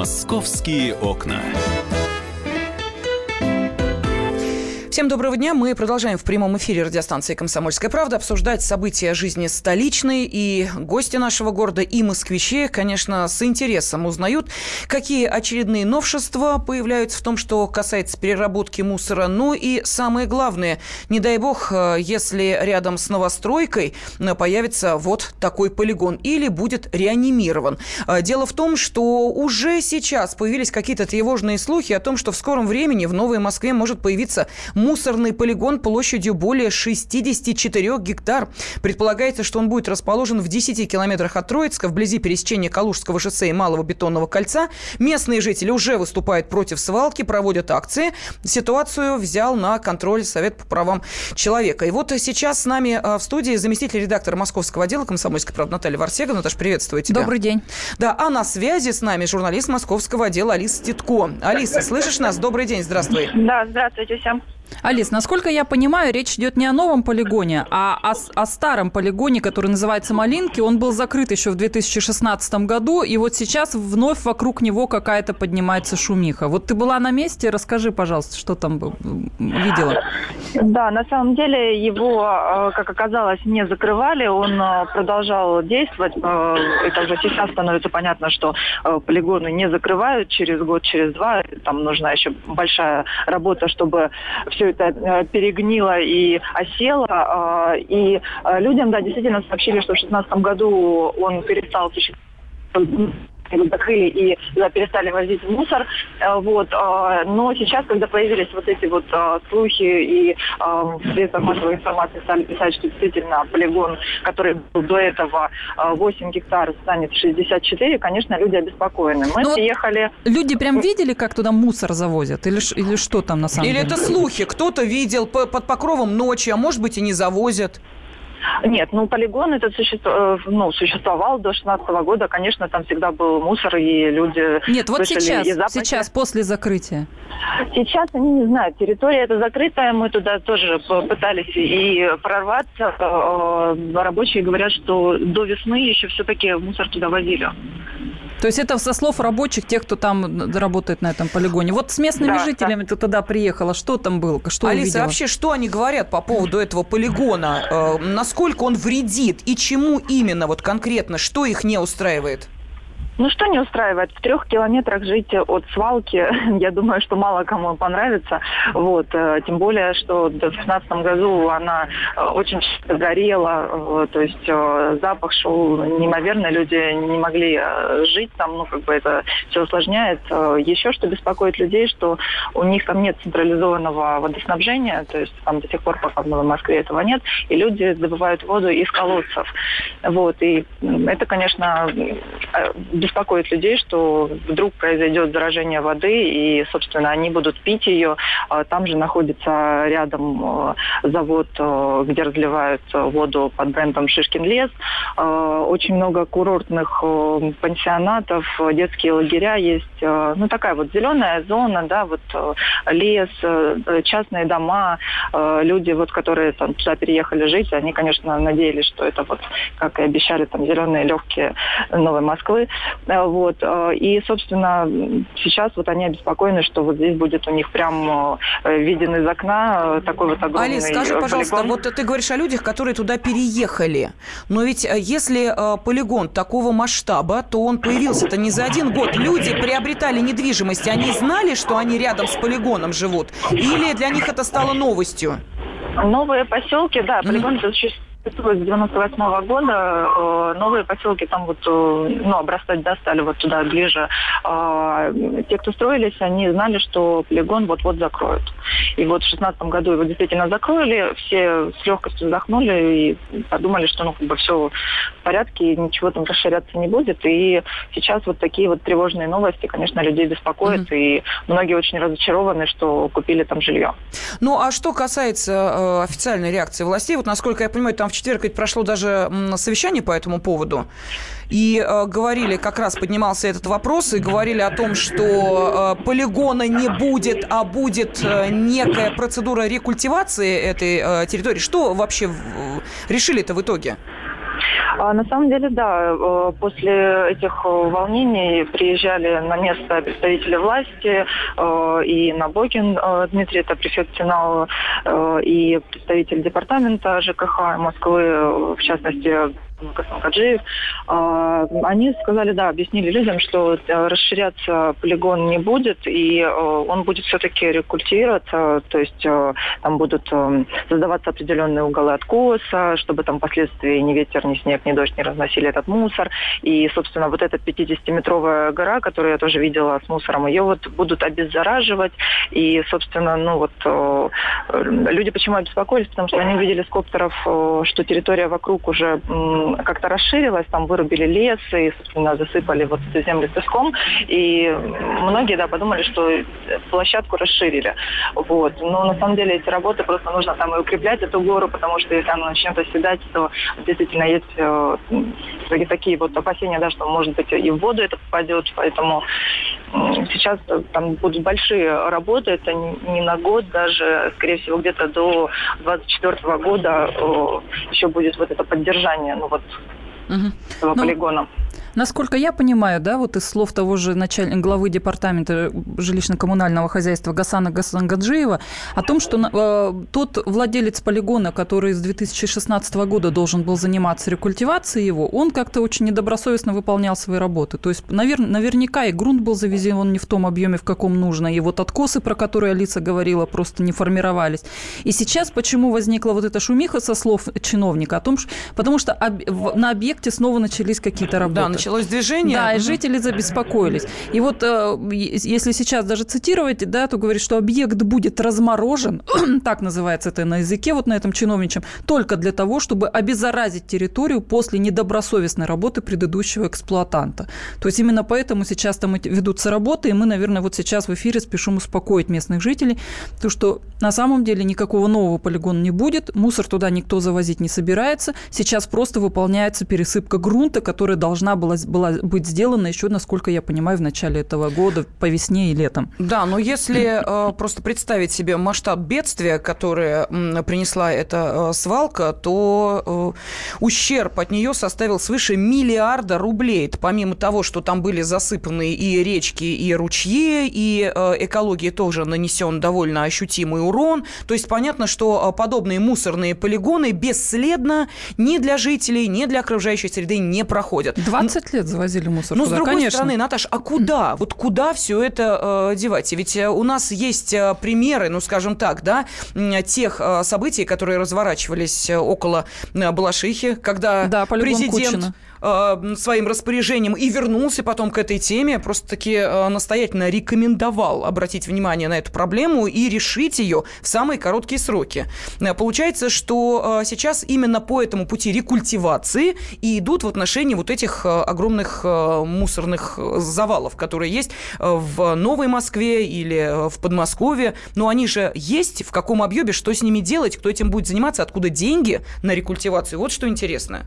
Московские окна. Всем доброго дня. Мы продолжаем в прямом эфире радиостанции «Комсомольская правда» обсуждать события жизни столичной. И гости нашего города, и москвичи, конечно, с интересом узнают, какие очередные новшества появляются в том, что касается переработки мусора. Ну и самое главное, не дай бог, э, если рядом с новостройкой э, появится вот такой полигон или будет реанимирован. Э, дело в том, что уже сейчас появились какие-то тревожные слухи о том, что в скором времени в Новой Москве может появиться мусорный полигон площадью более 64 гектар. Предполагается, что он будет расположен в 10 километрах от Троицка, вблизи пересечения Калужского шоссе и Малого бетонного кольца. Местные жители уже выступают против свалки, проводят акции. Ситуацию взял на контроль Совет по правам человека. И вот сейчас с нами а, в студии заместитель редактора московского отдела «Комсомольской правды» Наталья Варсега. Наташа, приветствую тебя. Добрый день. Да, а на связи с нами журналист московского отдела Алиса Титко. Алиса, слышишь нас? Добрый день, здравствуй. Да, здравствуйте всем. Алис, насколько я понимаю, речь идет не о новом полигоне, а о, о старом полигоне, который называется Малинки. Он был закрыт еще в 2016 году, и вот сейчас вновь вокруг него какая-то поднимается шумиха. Вот ты была на месте, расскажи, пожалуйста, что там видела. Да, на самом деле его, э, как оказалось, не закрывали, он э, продолжал действовать. Э, это уже сейчас становится понятно, что полигоны не закрывают через год, через два. Там нужна еще большая работа, чтобы все все это э, перегнило и осело. А, и э, людям, да, действительно сообщили, что в 2016 году он перестал существовать его закрыли и да, перестали возить мусор. Э, вот. А, но сейчас, когда появились вот эти вот а, слухи и а, средства массовой информации стали писать, что действительно полигон, который был до этого 8 гектар, станет 64, конечно, люди обеспокоены. Мы Но ну приехали... Люди прям видели, как туда мусор завозят? Или, или что там на самом или деле? Или это слухи? Кто-то видел под покровом ночи, а может быть и не завозят? Нет, ну полигон этот существу, э, ну, существовал до 16 года. Конечно, там всегда был мусор, и люди Нет, вот сейчас, сейчас, после закрытия. Сейчас они не знают. Территория эта закрытая. Мы туда тоже пытались и прорваться. Э, рабочие говорят, что до весны еще все-таки мусор туда возили. То есть это со слов рабочих, тех, кто там работает на этом полигоне. Вот с местными да, жителями да. ты туда приехала, что там было, что Алиса, увидела? вообще что они говорят по поводу этого полигона? Э, насколько он вредит и чему именно вот конкретно, что их не устраивает? Ну что не устраивает? В трех километрах жить от свалки, я думаю, что мало кому понравится. Вот. Э, тем более, что в 2015 году она э, очень горела, то есть э, запах шел неимоверно, люди не могли жить там, ну как бы это все усложняет. Еще что беспокоит людей, что у них там нет централизованного водоснабжения, то есть там до сих пор пока в Новой Москве этого нет, и люди добывают воду из колодцев. Вот. И это, конечно, беспокоит людей, что вдруг произойдет заражение воды, и, собственно, они будут пить ее. А там же находится рядом э, завод, э, где разливают воду под брендом «Шишкин лес». Э, очень много курортных пансионатов, детские лагеря есть. Ну, такая вот зеленая зона, да, вот лес, частные дома. Люди, вот, которые там туда переехали жить, они, конечно, надеялись, что это вот, как и обещали, там, зеленые легкие Новой Москвы. Э, вот. Э, и, собственно, сейчас вот они обеспокоены, что вот здесь будет у них прям э, виден из окна такой вот огромный Алис, скажи, пожалуйста, полигон. вот ты говоришь о людях, которые туда переехали. Но ведь если полигон такого масштаба, то он появился-то не за один год. Люди приобретали недвижимость, они знали, что они рядом с полигоном живут? Или для них это стало новостью? Новые поселки, да, полигон mm-hmm. С 98 -го года э, новые поселки там вот, э, ну, обрастать, да, стали вот туда ближе. А, те, кто строились, они знали, что полигон вот-вот закроют. И вот в 16 году его действительно закроили, все с легкостью вздохнули и подумали, что, ну, как бы все в порядке, ничего там расширяться не будет. И сейчас вот такие вот тревожные новости, конечно, людей беспокоят, mm-hmm. и многие очень разочарованы, что купили там жилье. Ну, а что касается э, официальной реакции властей, вот насколько я понимаю, там в четверг ведь прошло даже совещание по этому поводу. И э, говорили, как раз поднимался этот вопрос, и говорили о том, что э, полигона не будет, а будет э, некая процедура рекультивации этой э, территории. Что вообще решили-то в итоге? А на самом деле, да, э, после этих волнений приезжали на место представители власти э, и Набокин э, Дмитрий, это префект Синау, и представитель департамента ЖКХ Москвы, в частности, Касан Каджиев, а, они сказали, да, объяснили людям, что э, расширяться полигон не будет, и э, он будет все-таки рекультивироваться, то есть э, там будут создаваться определенные уголы откоса, чтобы там впоследствии ни ветер, ни снег, ни дождь не разносили этот мусор. И, собственно, вот эта 50-метровая гора, которую я тоже видела с мусором, ее вот будут обеззараживать. И, собственно, ну вот люди почему обеспокоились, потому что они увидели с коптеров, что территория вокруг уже как-то расширилась, там вырубили лес и, собственно, засыпали вот эту землю песком. И многие, да, подумали, что площадку расширили. Вот. Но на самом деле эти работы просто нужно там и укреплять эту гору, потому что если она начнет оседать, то действительно есть э, такие вот опасения, да, что может быть и в воду это попадет. Поэтому сейчас там будут большие работы, это не на год даже, скорее всего, где-то до 24 года э, еще будет вот это поддержание, ну вот этого ну, полигона. Насколько я понимаю, да, вот из слов того же начальника главы департамента жилищно-коммунального хозяйства Гасана Гасангаджиева о том, что э, тот владелец полигона, который с 2016 года должен был заниматься рекультивацией его, он как-то очень недобросовестно выполнял свои работы. То есть навер, наверняка и грунт был завезен он не в том объеме, в каком нужно, и вот откосы, про которые Алиса говорила, просто не формировались. И сейчас почему возникла вот эта шумиха со слов чиновника о том, что, потому что об, на объекте снова начались какие-то работы. Да, началось движение. Да, и жители забеспокоились. И вот э, если сейчас даже цитировать, да, то говорит, что объект будет разморожен, так называется это на языке, вот на этом чиновничьем, только для того, чтобы обеззаразить территорию после недобросовестной работы предыдущего эксплуатанта. То есть именно поэтому сейчас там ведутся работы, и мы, наверное, вот сейчас в эфире спешим успокоить местных жителей, то что на самом деле никакого нового полигона не будет, мусор туда никто завозить не собирается, сейчас просто выполняется пересыпка грунта, которая должна была была быть сделана еще, насколько я понимаю, в начале этого года, по весне и летом. Да, но если э, просто представить себе масштаб бедствия, которое м, принесла эта э, свалка, то э, ущерб от нее составил свыше миллиарда рублей. Это помимо того, что там были засыпаны и речки, и ручьи, и э, экологии тоже нанесен довольно ощутимый урон. То есть понятно, что э, подобные мусорные полигоны бесследно ни для жителей, ни для окружающей среды не проходят. 20 лет завозили мусор Ну, туда, с другой конечно. стороны, Наташ, а куда? Вот куда все это э, девать? Ведь э, у нас есть э, примеры, ну, скажем так, да, тех э, событий, которые разворачивались около Балашихи, когда да, президент... Кучина Э, своим распоряжением и вернулся потом к этой теме, просто-таки э, настоятельно рекомендовал обратить внимание на эту проблему и решить ее в самые короткие сроки. Э, получается, что сейчас именно по этому пути рекультивации и идут в отношении вот этих огромных мусорных завалов, которые есть в Новой Москве или в Подмосковье. Но они же есть, в каком объеме, что с ними делать, кто этим будет заниматься, откуда деньги на рекультивацию. Вот что интересно.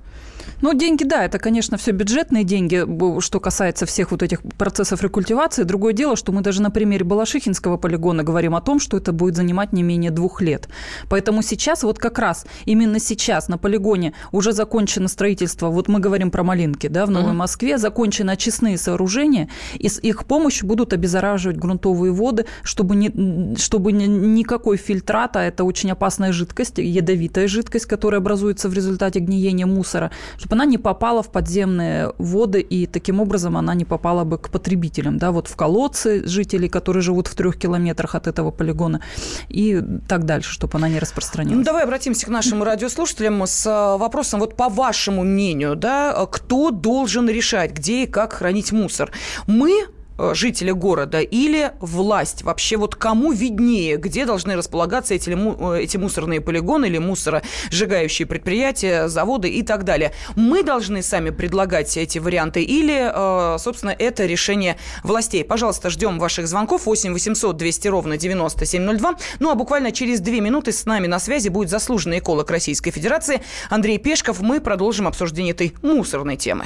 Ну, деньги, да, это, конечно, все бюджетные деньги, что касается всех вот этих процессов рекультивации. Другое дело, что мы даже на примере Балашихинского полигона говорим о том, что это будет занимать не менее двух лет. Поэтому сейчас, вот как раз именно сейчас на полигоне уже закончено строительство, вот мы говорим про Малинки, да, в Новой uh-huh. Москве, закончены очистные сооружения, и с их помощью будут обеззараживать грунтовые воды, чтобы, не, чтобы не, никакой фильтрата, это очень опасная жидкость, ядовитая жидкость, которая образуется в результате гниения мусора, чтобы она не попала в подземные воды, и таким образом она не попала бы к потребителям, да, вот в колодцы жителей, которые живут в трех километрах от этого полигона, и так дальше, чтобы она не распространялась. Ну, давай обратимся к нашим радиослушателям с э, вопросом, вот по вашему мнению, да, кто должен решать, где и как хранить мусор? Мы Э, жители города или власть? Вообще вот кому виднее, где должны располагаться эти, э, эти мусорные полигоны или мусоросжигающие предприятия, заводы и так далее? Мы должны сами предлагать эти варианты или, э, собственно, это решение властей? Пожалуйста, ждем ваших звонков 8 800 200 ровно 9702. Ну а буквально через две минуты с нами на связи будет заслуженный эколог Российской Федерации Андрей Пешков. Мы продолжим обсуждение этой мусорной темы.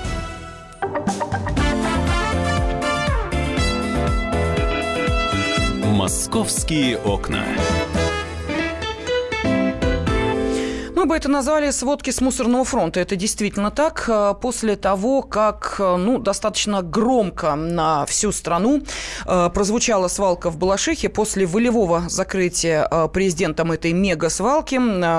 Московские окна. Мы бы это назвали сводки с мусорного фронта. Это действительно так. Э, после того, как э, ну, достаточно громко на всю страну э, прозвучала свалка в Балашихе, после волевого закрытия президентом этой мега-свалки,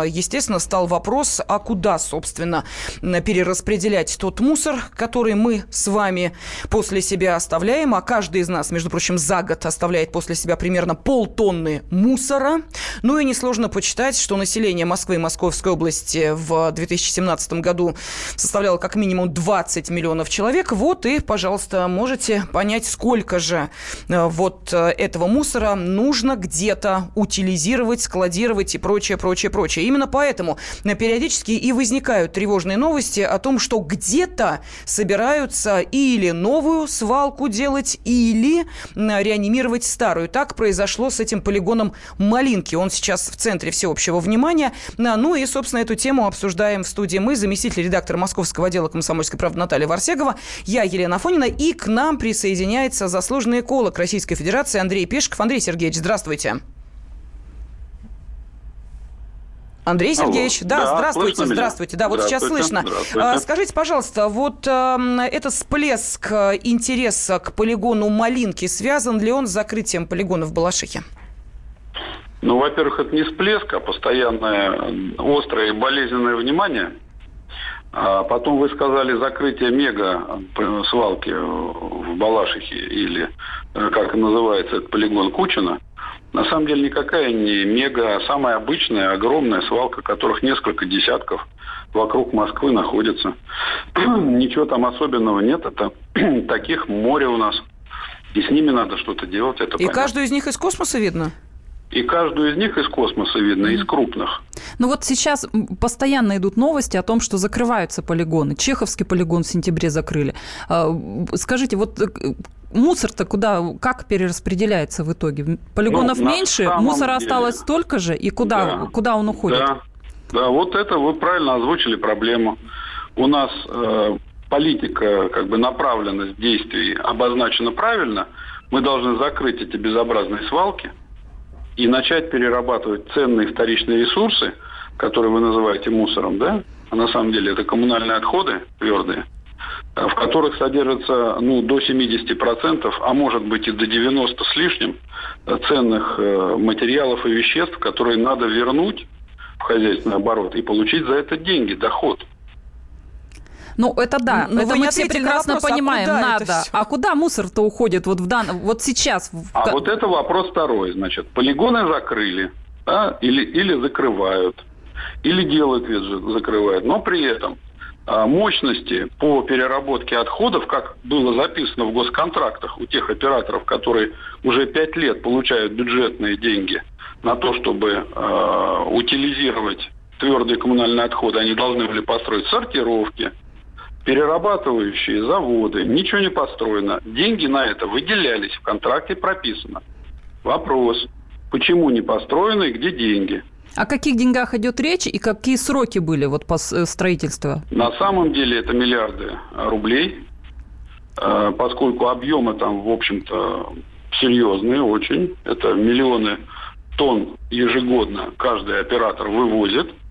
естественно, стал вопрос, а куда, собственно, перераспределять тот мусор, который мы с вами после себя оставляем, а каждый из нас, между прочим, за год оставляет после себя примерно полтонны мусора. Ну и несложно почитать, что население Москвы и Московской области в 2017 году составляла как минимум 20 миллионов человек. Вот и, пожалуйста, можете понять, сколько же э, вот э, этого мусора нужно где-то утилизировать, складировать и прочее, прочее, прочее. Именно поэтому э, периодически и возникают тревожные новости о том, что где-то собираются или новую свалку делать, или реанимировать старую. Так произошло с этим полигоном Малинки. Он сейчас в центре всеобщего внимания. Ну и, собственно, собственно, эту тему обсуждаем в студии мы, заместитель редактора московского отдела «Комсомольской правды» Наталья Варсегова, я Елена Афонина, и к нам присоединяется заслуженный эколог Российской Федерации Андрей Пешков. Андрей Сергеевич, здравствуйте. Андрей Сергеевич, Алло. да, да, здравствуйте, здравствуйте, да, вот сейчас слышно. А, скажите, пожалуйста, вот э, этот всплеск интереса к полигону Малинки связан ли он с закрытием полигона в Балашихе? Ну, во-первых, это не всплеск, а постоянное острое и болезненное внимание. А потом вы сказали закрытие мега э, свалки в Балашихе или, э, как называется, это полигон Кучина. На самом деле никакая не мега, а самая обычная, огромная свалка, которых несколько десятков вокруг Москвы находится. Ничего там особенного нет, это таких море у нас. И с ними надо что-то делать. Это и понятно. каждую из них из космоса видно? И каждую из них из космоса видно, из крупных. Ну вот сейчас постоянно идут новости о том, что закрываются полигоны. Чеховский полигон в сентябре закрыли. А, скажите, вот э, мусор-то куда, как перераспределяется в итоге? Полигонов ну, меньше, мусора деле. осталось столько же, и куда, да, куда он уходит? Да, да, вот это вы правильно озвучили проблему. У нас э, политика, как бы направленность действий обозначена правильно. Мы должны закрыть эти безобразные свалки – и начать перерабатывать ценные вторичные ресурсы, которые вы называете мусором, да, а на самом деле это коммунальные отходы твердые, э, в которых содержится ну, до 70%, а может быть и до 90% с лишним э, ценных э, материалов и веществ, которые надо вернуть в хозяйственный оборот и получить за это деньги, доход. Ну, это да. Но это мы все прекрасно вопрос, а понимаем. А надо. А куда мусор-то уходит вот в данном, вот сейчас? А вот это вопрос второй. Значит, полигоны закрыли, да, или, или закрывают, или делают вид, закрывают. Но при этом а, мощности по переработке отходов, как было записано в госконтрактах у тех операторов, которые уже пять лет получают бюджетные деньги на то, чтобы э, утилизировать твердые коммунальные отходы, они должны были построить сортировки, перерабатывающие заводы, ничего не построено. Деньги на это выделялись, в контракте прописано. Вопрос, почему не построено и где деньги? О каких деньгах идет речь и какие сроки были вот по э, строительству? На самом деле это миллиарды рублей, э, поскольку объемы там, в общем-то, серьезные очень. Это миллионы тонн ежегодно каждый оператор вывозит –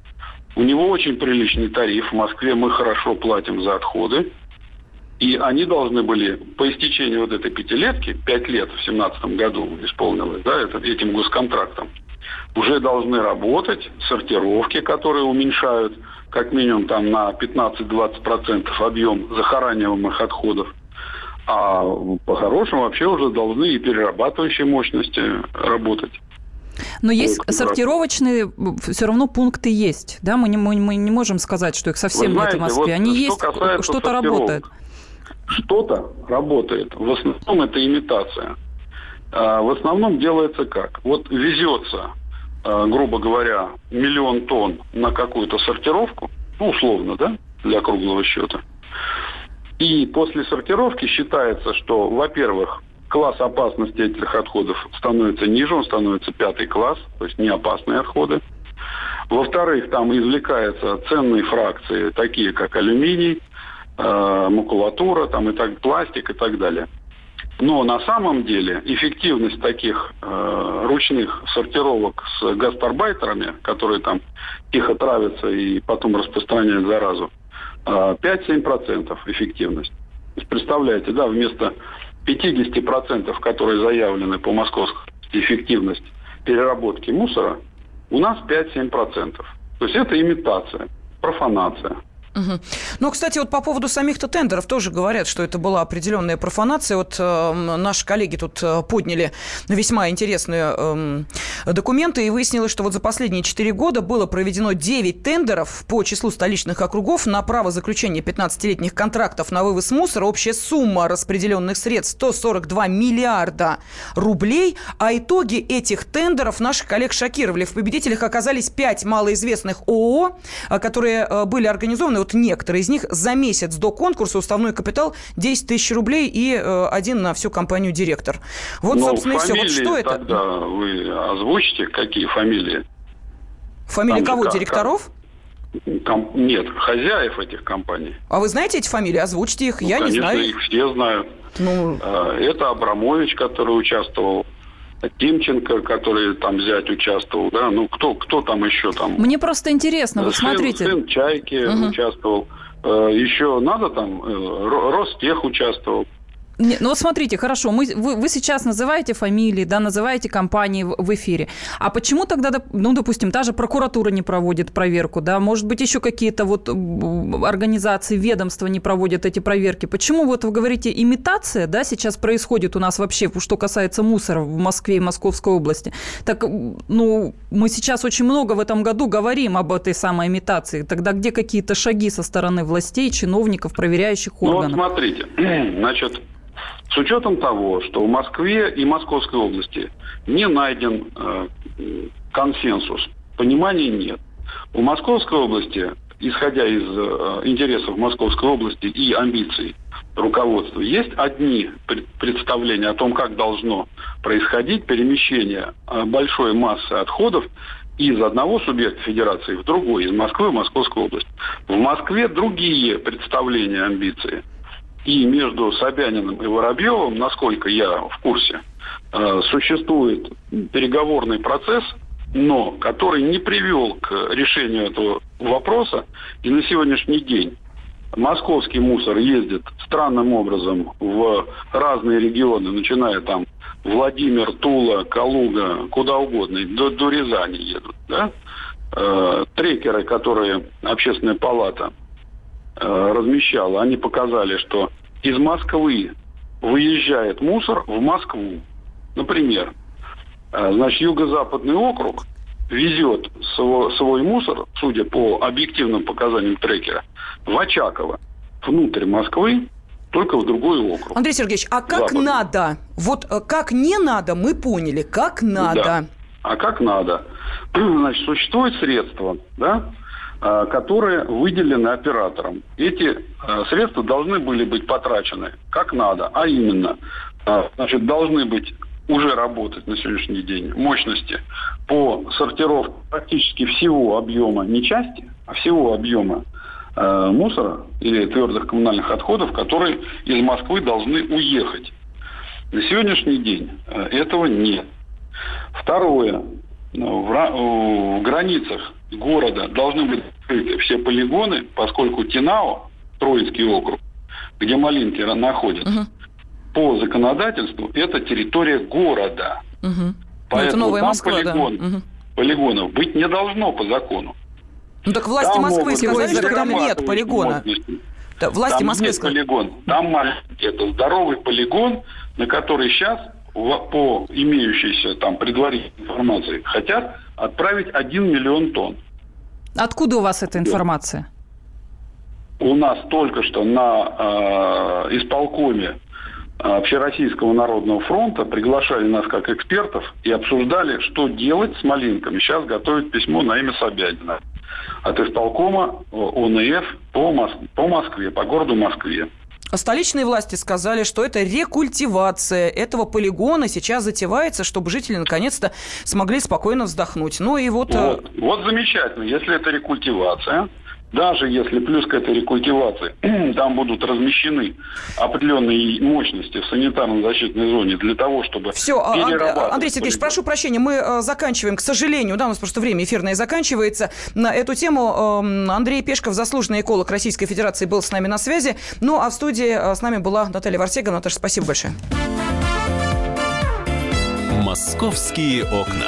у него очень приличный тариф. В Москве мы хорошо платим за отходы. И они должны были по истечению вот этой пятилетки, пять лет в семнадцатом году исполнилось, да, это, этим госконтрактом, уже должны работать сортировки, которые уменьшают как минимум там на 15-20% объем захораниваемых отходов. А по-хорошему вообще уже должны и перерабатывающие мощности работать. Но есть вот, сортировочные все равно пункты есть, да? Мы не, мы, мы не можем сказать, что их совсем знаете, нет в Москве. Вот Они есть, что-то работает. Что-то работает. В основном это имитация. А в основном делается как? Вот везется, а, грубо говоря, миллион тонн на какую-то сортировку, ну, условно, да, для круглого счета. И после сортировки считается, что, во-первых, класс опасности этих отходов становится ниже, он становится пятый класс, то есть не опасные отходы. Во-вторых, там извлекаются ценные фракции, такие как алюминий, э, макулатура, там и так, пластик и так далее. Но на самом деле эффективность таких э, ручных сортировок с гастарбайтерами, которые там тихо травятся и потом распространяют заразу, э, 5-7% эффективность. Представляете, да, вместо 50%, которые заявлены по московской эффективность переработки мусора, у нас 5-7%. То есть это имитация, профанация. Угу. Ну, кстати, вот по поводу самих-то тендеров тоже говорят, что это была определенная профанация. Вот э, наши коллеги тут э, подняли весьма интересные э, документы, и выяснилось, что вот за последние 4 года было проведено 9 тендеров по числу столичных округов на право заключения 15-летних контрактов на вывоз мусора. Общая сумма распределенных средств 142 миллиарда рублей, а итоги этих тендеров наших коллег шокировали. В победителях оказались 5 малоизвестных ООО, э, которые э, были организованы вот некоторые из них за месяц до конкурса уставной капитал 10 тысяч рублей и э, один на всю компанию директор. Вот, Но собственно, и все. Вот что это? Тогда вы озвучите, какие фамилии? Фамилии Там кого? Как, Директоров? Ком... Нет, хозяев этих компаний. А вы знаете эти фамилии? Озвучьте их. Ну, Я конечно, не знаю. их все знают. Ну... А, это Абрамович, который участвовал Тимченко, который там взять участвовал, да, ну кто, кто там еще там? Мне просто интересно, вот сын, смотрите. Сын Чайки угу. участвовал, э, еще надо там, э, Ростех участвовал. Ну вот смотрите, хорошо, мы, вы, вы сейчас называете фамилии, да, называете компании в, в эфире. А почему тогда, ну, допустим, та же прокуратура не проводит проверку, да, может быть, еще какие-то вот организации, ведомства не проводят эти проверки? Почему вот вы говорите имитация, да, сейчас происходит у нас вообще, что касается мусора в Москве и Московской области? Так, ну, мы сейчас очень много в этом году говорим об этой самой имитации. Тогда где какие-то шаги со стороны властей, чиновников, проверяющих органов? Ну, вот смотрите, значит, с учетом того, что в Москве и Московской области не найден э, консенсус, понимания нет. В Московской области, исходя из э, интересов Московской области и амбиций руководства, есть одни представления о том, как должно происходить перемещение э, большой массы отходов из одного субъекта федерации в другой, из Москвы в Московскую область. В Москве другие представления, амбиции – и между Собяниным и Воробьевым, насколько я в курсе, э, существует переговорный процесс, но который не привел к решению этого вопроса. И на сегодняшний день московский мусор ездит странным образом в разные регионы, начиная там Владимир, Тула, Калуга, куда угодно, до, до Рязани едут. Да? Э, трекеры, которые общественная палата размещала, они показали, что из Москвы выезжает мусор в Москву. Например, э, значит, юго-западный округ везет свой, свой мусор, судя по объективным показаниям трекера, в Очаково, внутрь Москвы, только в другой округ. Андрей Сергеевич, а как Западный. надо? Вот э, как не надо, мы поняли, как надо. Да. А как надо? Значит, существует средства, да, Э, которые выделены оператором. Эти э, средства должны были быть потрачены как надо, а именно, э, значит, должны быть уже работать на сегодняшний день мощности по сортировке практически всего объема, не части, а всего объема э, мусора или твердых коммунальных отходов, которые из Москвы должны уехать. На сегодняшний день этого нет. Второе. В, в границах города должны быть открыты все полигоны, поскольку Тинао, Троицкий округ, где Малинки находятся, угу. по законодательству это территория города. Угу. Поэтому это новая там Москва, полигон, да. угу. полигонов быть не должно по закону. Ну так власти там Москвы сказали, что там нет полигона. Да, власти там Москвы нет сказали. полигон. Там это здоровый полигон, на который сейчас по имеющейся там предварительной информации хотят отправить 1 миллион тонн. Откуда у вас эта информация? У нас только что на э, исполкоме Общероссийского народного фронта приглашали нас как экспертов и обсуждали, что делать с малинками. Сейчас готовят письмо на имя Собянина от исполкома ОНФ по, Мос- по Москве, по городу Москве. Столичные власти сказали, что это рекультивация этого полигона сейчас затевается, чтобы жители наконец-то смогли спокойно вздохнуть. Ну и вот... Э, вот, вот замечательно. Если это рекультивация, даже если плюс к этой рекультивации там будут размещены определенные мощности в санитарно-защитной зоне для того, чтобы Все, а, Андрей Сергеевич, прошу прощения, мы э, заканчиваем, к сожалению, да, у нас просто время эфирное заканчивается. На эту тему эм, Андрей Пешков, заслуженный эколог Российской Федерации, был с нами на связи. Ну, а в студии э, с нами была Наталья Варсега. Наташа, спасибо большое. «Московские окна».